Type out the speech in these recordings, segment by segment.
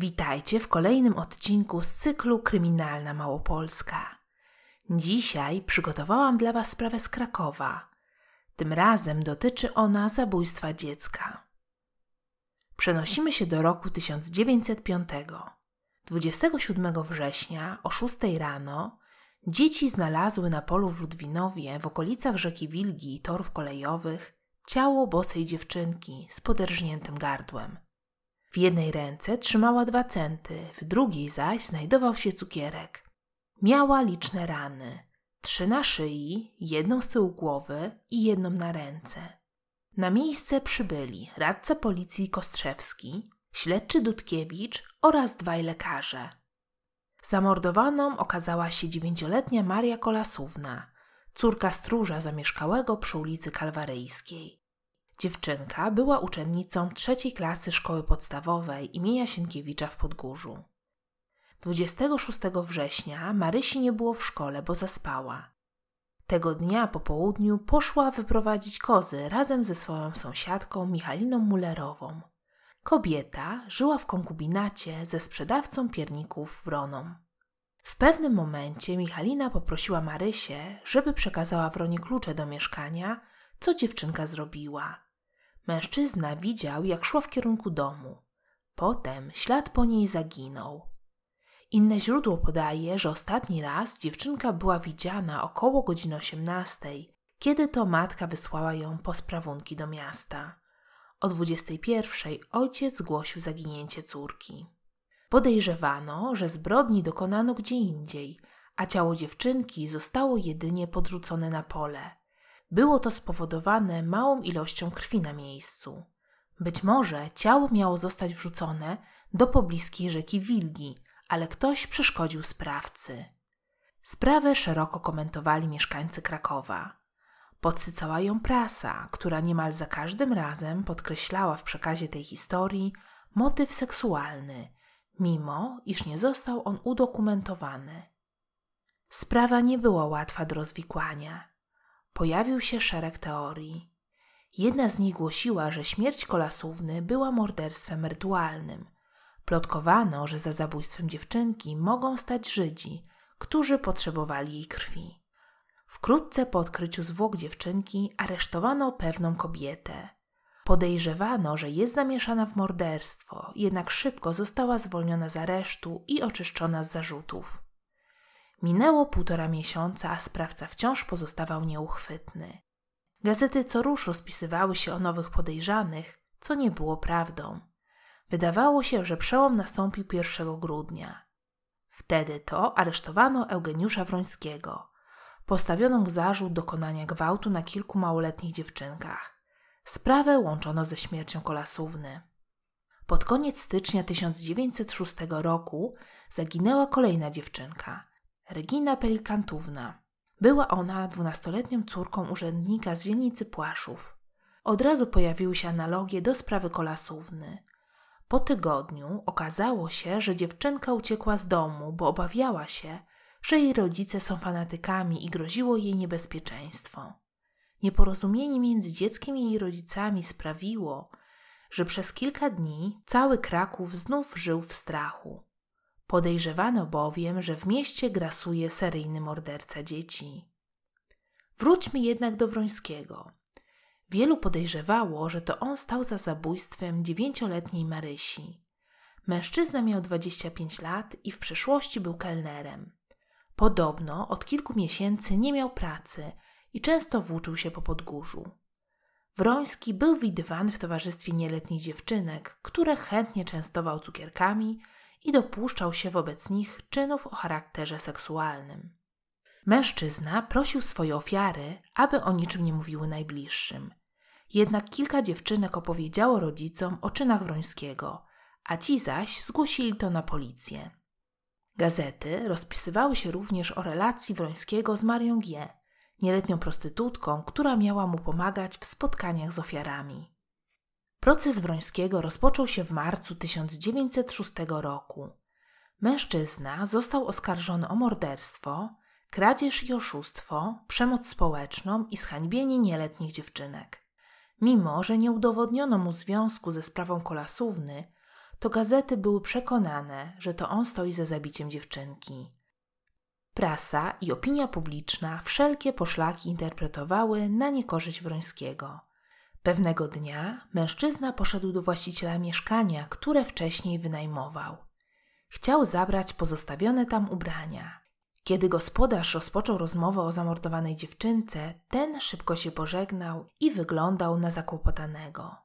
Witajcie w kolejnym odcinku z cyklu Kryminalna Małopolska. Dzisiaj przygotowałam dla Was sprawę z Krakowa. Tym razem dotyczy ona zabójstwa dziecka. Przenosimy się do roku 1905. 27 września o 6 rano dzieci znalazły na polu w Ludwinowie w okolicach rzeki Wilgi i torów kolejowych ciało bosej dziewczynki z poderżniętym gardłem. W jednej ręce trzymała dwa centy, w drugiej zaś znajdował się cukierek. Miała liczne rany, trzy na szyi, jedną z tyłu głowy i jedną na ręce. Na miejsce przybyli radca policji Kostrzewski, śledczy Dudkiewicz oraz dwaj lekarze. Zamordowaną okazała się dziewięcioletnia Maria Kolasówna, córka stróża zamieszkałego przy ulicy Kalwaryjskiej. Dziewczynka była uczennicą trzeciej klasy szkoły podstawowej imienia Sienkiewicza w Podgórzu. 26 września Marysi nie było w szkole, bo zaspała. Tego dnia po południu poszła wyprowadzić kozy razem ze swoją sąsiadką Michaliną Mullerową. Kobieta żyła w konkubinacie ze sprzedawcą pierników Wroną. W pewnym momencie Michalina poprosiła Marysię, żeby przekazała Wronie klucze do mieszkania, co dziewczynka zrobiła. Mężczyzna widział, jak szła w kierunku domu. Potem ślad po niej zaginął. Inne źródło podaje, że ostatni raz dziewczynka była widziana około godziny 18, kiedy to matka wysłała ją po sprawunki do miasta. O 21 ojciec zgłosił zaginięcie córki. Podejrzewano, że zbrodni dokonano gdzie indziej, a ciało dziewczynki zostało jedynie podrzucone na pole. Było to spowodowane małą ilością krwi na miejscu. Być może ciało miało zostać wrzucone do pobliskiej rzeki Wilgi, ale ktoś przeszkodził sprawcy. Sprawę szeroko komentowali mieszkańcy Krakowa. Podsycała ją prasa, która niemal za każdym razem podkreślała w przekazie tej historii motyw seksualny, mimo iż nie został on udokumentowany. Sprawa nie była łatwa do rozwikłania. Pojawił się szereg teorii. Jedna z nich głosiła, że śmierć kolasówny była morderstwem rytualnym. Plotkowano, że za zabójstwem dziewczynki mogą stać Żydzi, którzy potrzebowali jej krwi. Wkrótce po odkryciu zwłok dziewczynki aresztowano pewną kobietę. Podejrzewano, że jest zamieszana w morderstwo, jednak szybko została zwolniona z aresztu i oczyszczona z zarzutów. Minęło półtora miesiąca, a sprawca wciąż pozostawał nieuchwytny. Gazety co rusz rozpisywały się o nowych podejrzanych, co nie było prawdą. Wydawało się, że przełom nastąpił 1 grudnia. Wtedy to aresztowano Eugeniusza Wrońskiego. Postawiono mu zarzut dokonania gwałtu na kilku małoletnich dziewczynkach. Sprawę łączono ze śmiercią kolasówny. Pod koniec stycznia 1906 roku zaginęła kolejna dziewczynka, Regina Pelikantówna. Była ona dwunastoletnią córką urzędnika z dzielnicy Płaszów. Od razu pojawiły się analogie do sprawy kolasówny. Po tygodniu okazało się, że dziewczynka uciekła z domu, bo obawiała się, że jej rodzice są fanatykami i groziło jej niebezpieczeństwo. Nieporozumienie między dzieckiem i jej rodzicami sprawiło, że przez kilka dni cały Kraków znów żył w strachu. Podejrzewano bowiem, że w mieście grasuje seryjny morderca dzieci. Wróćmy jednak do Wrońskiego. Wielu podejrzewało, że to on stał za zabójstwem dziewięcioletniej Marysi. Mężczyzna miał 25 lat i w przeszłości był kelnerem. Podobno od kilku miesięcy nie miał pracy i często włóczył się po podgórzu. Wroński był widywany w towarzystwie nieletnich dziewczynek, które chętnie częstował cukierkami i dopuszczał się wobec nich czynów o charakterze seksualnym. Mężczyzna prosił swoje ofiary, aby o niczym nie mówiły najbliższym. Jednak kilka dziewczynek opowiedziało rodzicom o czynach Wrońskiego, a ci zaś zgłosili to na policję. Gazety rozpisywały się również o relacji Wrońskiego z Marią G., nieletnią prostytutką, która miała mu pomagać w spotkaniach z ofiarami. Proces Wrońskiego rozpoczął się w marcu 1906 roku. Mężczyzna został oskarżony o morderstwo, kradzież i oszustwo, przemoc społeczną i zhańbienie nieletnich dziewczynek. Mimo, że nie udowodniono mu związku ze sprawą kolasówny, to gazety były przekonane, że to on stoi za zabiciem dziewczynki. Prasa i opinia publiczna wszelkie poszlaki interpretowały na niekorzyść Wrońskiego. Pewnego dnia mężczyzna poszedł do właściciela mieszkania, które wcześniej wynajmował. Chciał zabrać pozostawione tam ubrania. Kiedy gospodarz rozpoczął rozmowę o zamordowanej dziewczynce, ten szybko się pożegnał i wyglądał na zakłopotanego.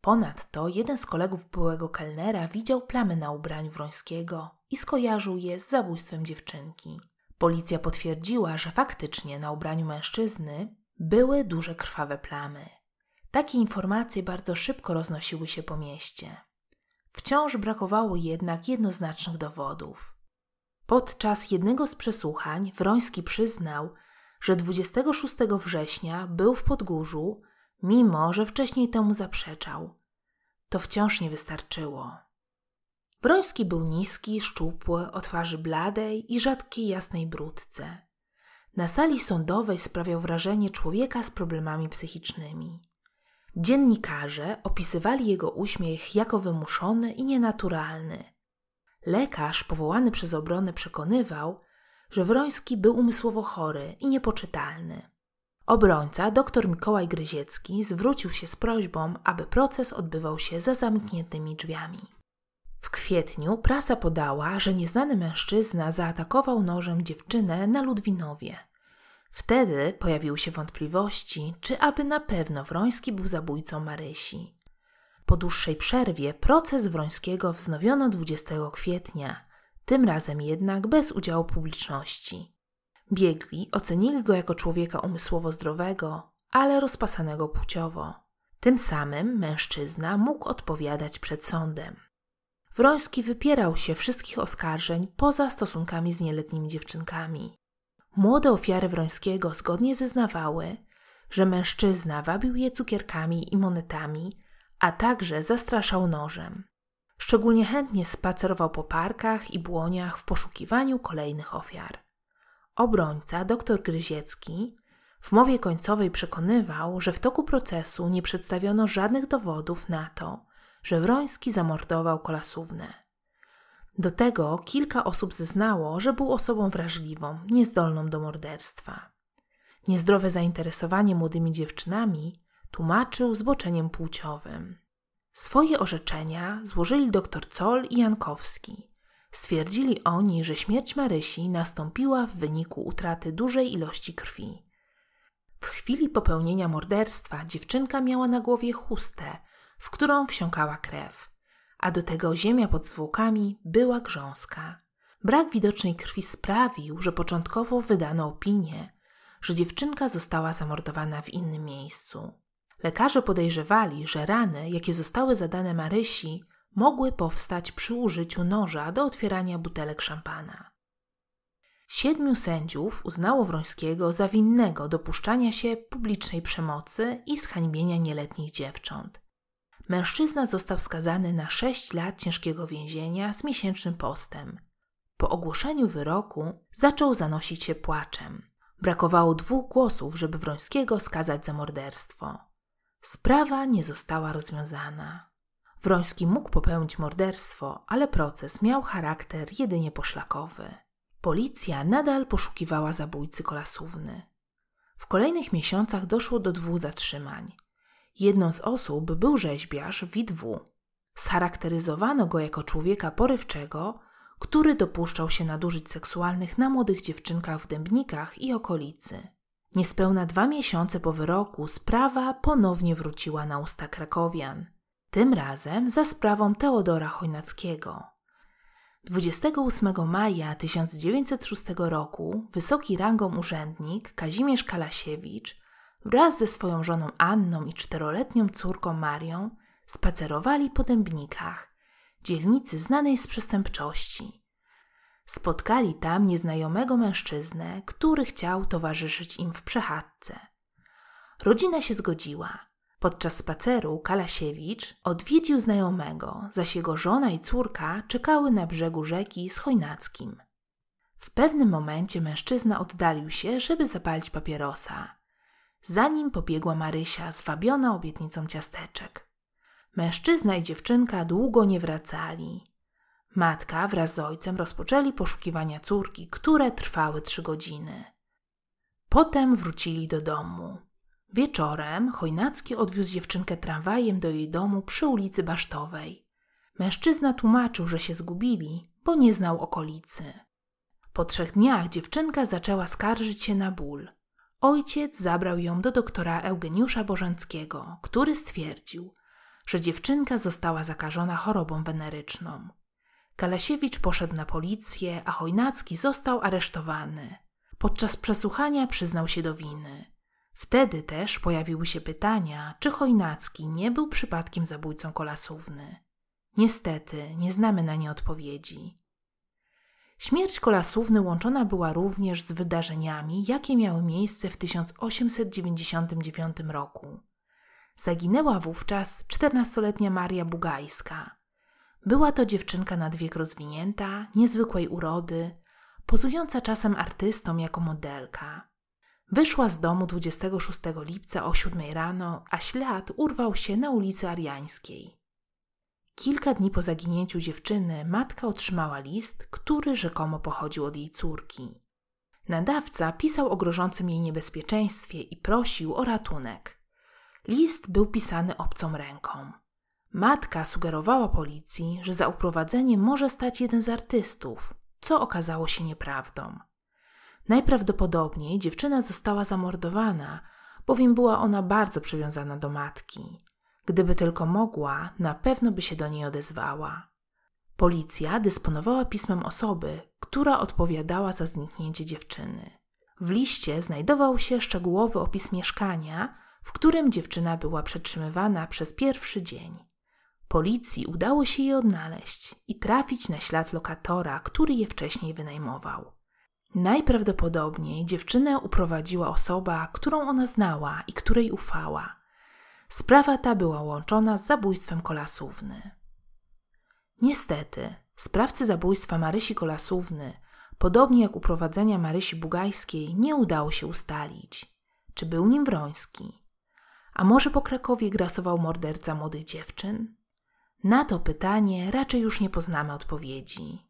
Ponadto jeden z kolegów byłego kelnera widział plamy na ubraniu Wrońskiego i skojarzył je z zabójstwem dziewczynki. Policja potwierdziła, że faktycznie na ubraniu mężczyzny były duże krwawe plamy. Takie informacje bardzo szybko roznosiły się po mieście. Wciąż brakowało jednak jednoznacznych dowodów. Podczas jednego z przesłuchań Wroński przyznał, że 26 września był w Podgórzu, mimo że wcześniej temu zaprzeczał. To wciąż nie wystarczyło. Wroński był niski, szczupły, o twarzy bladej i rzadkiej jasnej brudce. Na sali sądowej sprawiał wrażenie człowieka z problemami psychicznymi. Dziennikarze opisywali jego uśmiech jako wymuszony i nienaturalny. Lekarz powołany przez obronę przekonywał, że Wroński był umysłowo chory i niepoczytalny. Obrońca, dr Mikołaj Gryziecki, zwrócił się z prośbą, aby proces odbywał się za zamkniętymi drzwiami. W kwietniu prasa podała, że nieznany mężczyzna zaatakował nożem dziewczynę na Ludwinowie. Wtedy pojawiły się wątpliwości, czy aby na pewno Wroński był zabójcą Marysi. Po dłuższej przerwie proces Wrońskiego wznowiono 20 kwietnia, tym razem jednak bez udziału publiczności. Biegli ocenili go jako człowieka umysłowo zdrowego, ale rozpasanego płciowo. Tym samym mężczyzna mógł odpowiadać przed sądem. Wroński wypierał się wszystkich oskarżeń poza stosunkami z nieletnimi dziewczynkami. Młode ofiary Wrońskiego zgodnie zeznawały, że mężczyzna wabił je cukierkami i monetami, a także zastraszał nożem. Szczególnie chętnie spacerował po parkach i błoniach w poszukiwaniu kolejnych ofiar. Obrońca, dr Gryziecki, w mowie końcowej przekonywał, że w toku procesu nie przedstawiono żadnych dowodów na to, że Wroński zamordował kolasównę. Do tego kilka osób zeznało, że był osobą wrażliwą, niezdolną do morderstwa. Niezdrowe zainteresowanie młodymi dziewczynami tłumaczył zboczeniem płciowym. Swoje orzeczenia złożyli dr Col i Jankowski. Stwierdzili oni, że śmierć Marysi nastąpiła w wyniku utraty dużej ilości krwi. W chwili popełnienia morderstwa dziewczynka miała na głowie chustę, w którą wsiąkała krew, a do tego ziemia pod zwłokami była grząska. Brak widocznej krwi sprawił, że początkowo wydano opinię, że dziewczynka została zamordowana w innym miejscu. Lekarze podejrzewali, że rany, jakie zostały zadane Marysi, mogły powstać przy użyciu noża do otwierania butelek szampana. Siedmiu sędziów uznało Wrońskiego za winnego dopuszczania się publicznej przemocy i zhańbienia nieletnich dziewcząt. Mężczyzna został skazany na sześć lat ciężkiego więzienia z miesięcznym postem. Po ogłoszeniu wyroku zaczął zanosić się płaczem. Brakowało dwóch głosów, żeby Wrońskiego skazać za morderstwo. Sprawa nie została rozwiązana. Wroński mógł popełnić morderstwo, ale proces miał charakter jedynie poszlakowy. Policja nadal poszukiwała zabójcy kolasówny. W kolejnych miesiącach doszło do dwóch zatrzymań. Jedną z osób był rzeźbiarz Witwu. Scharakteryzowano go jako człowieka porywczego, który dopuszczał się nadużyć seksualnych na młodych dziewczynkach w Dębnikach i okolicy. Niespełna dwa miesiące po wyroku sprawa ponownie wróciła na usta krakowian, tym razem za sprawą Teodora Chojnackiego. 28 maja 1906 roku wysoki rangą urzędnik Kazimierz Kalasiewicz wraz ze swoją żoną Anną i czteroletnią córką Marią spacerowali po Dębnikach, dzielnicy znanej z przestępczości. Spotkali tam nieznajomego mężczyznę, który chciał towarzyszyć im w przechadzce. Rodzina się zgodziła. Podczas spaceru Kalasiewicz odwiedził znajomego, zaś jego żona i córka czekały na brzegu rzeki z Chojnackim. W pewnym momencie mężczyzna oddalił się, żeby zapalić papierosa. Za nim pobiegła Marysia, zwabiona obietnicą ciasteczek. Mężczyzna i dziewczynka długo nie wracali. Matka wraz z ojcem rozpoczęli poszukiwania córki, które trwały trzy godziny. Potem wrócili do domu. Wieczorem Chojnacki odwiózł dziewczynkę tramwajem do jej domu przy ulicy Basztowej. Mężczyzna tłumaczył, że się zgubili, bo nie znał okolicy. Po trzech dniach dziewczynka zaczęła skarżyć się na ból. Ojciec zabrał ją do doktora Eugeniusza Bożenckiego, który stwierdził, że dziewczynka została zakażona chorobą weneryczną. Kalasiewicz poszedł na policję, a Chojnacki został aresztowany. Podczas przesłuchania przyznał się do winy. Wtedy też pojawiły się pytania, czy Chojnacki nie był przypadkiem zabójcą kolasówny. Niestety, nie znamy na nie odpowiedzi. Śmierć kolasówny łączona była również z wydarzeniami, jakie miały miejsce w 1899 roku. Zaginęła wówczas 14-letnia Maria Bugajska. Była to dziewczynka nad wiek rozwinięta, niezwykłej urody, pozująca czasem artystom jako modelka. Wyszła z domu 26 lipca o 7 rano, a ślad urwał się na ulicy Ariańskiej. Kilka dni po zaginięciu dziewczyny matka otrzymała list, który rzekomo pochodził od jej córki. Nadawca pisał o grożącym jej niebezpieczeństwie i prosił o ratunek. List był pisany obcą ręką. Matka sugerowała policji, że za uprowadzenie może stać jeden z artystów, co okazało się nieprawdą. Najprawdopodobniej dziewczyna została zamordowana, bowiem była ona bardzo przywiązana do matki. Gdyby tylko mogła, na pewno by się do niej odezwała. Policja dysponowała pismem osoby, która odpowiadała za zniknięcie dziewczyny. W liście znajdował się szczegółowy opis mieszkania, w którym dziewczyna była przetrzymywana przez pierwszy dzień. Policji udało się je odnaleźć i trafić na ślad lokatora, który je wcześniej wynajmował. Najprawdopodobniej dziewczynę uprowadziła osoba, którą ona znała i której ufała. Sprawa ta była łączona z zabójstwem Kolasówny. Niestety, sprawcy zabójstwa Marysi Kolasówny, podobnie jak uprowadzenia Marysi Bugajskiej, nie udało się ustalić. Czy był nim Wroński? A może po Krakowie grasował morderca młodych dziewczyn? Na to pytanie raczej już nie poznamy odpowiedzi.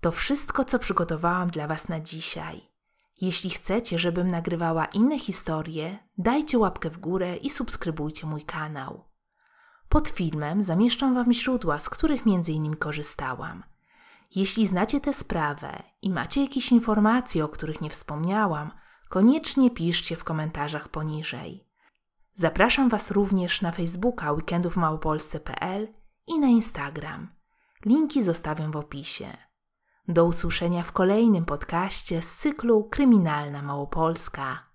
To wszystko, co przygotowałam dla Was na dzisiaj. Jeśli chcecie, żebym nagrywała inne historie, dajcie łapkę w górę i subskrybujcie mój kanał. Pod filmem zamieszczam Wam źródła, z których m.in. korzystałam. Jeśli znacie tę sprawę i macie jakieś informacje, o których nie wspomniałam, koniecznie piszcie w komentarzach poniżej. Zapraszam Was również na Facebooka weekendówmałopolsce.pl i na Instagram. Linki zostawiam w opisie. Do usłyszenia w kolejnym podcaście z cyklu Kryminalna Małopolska.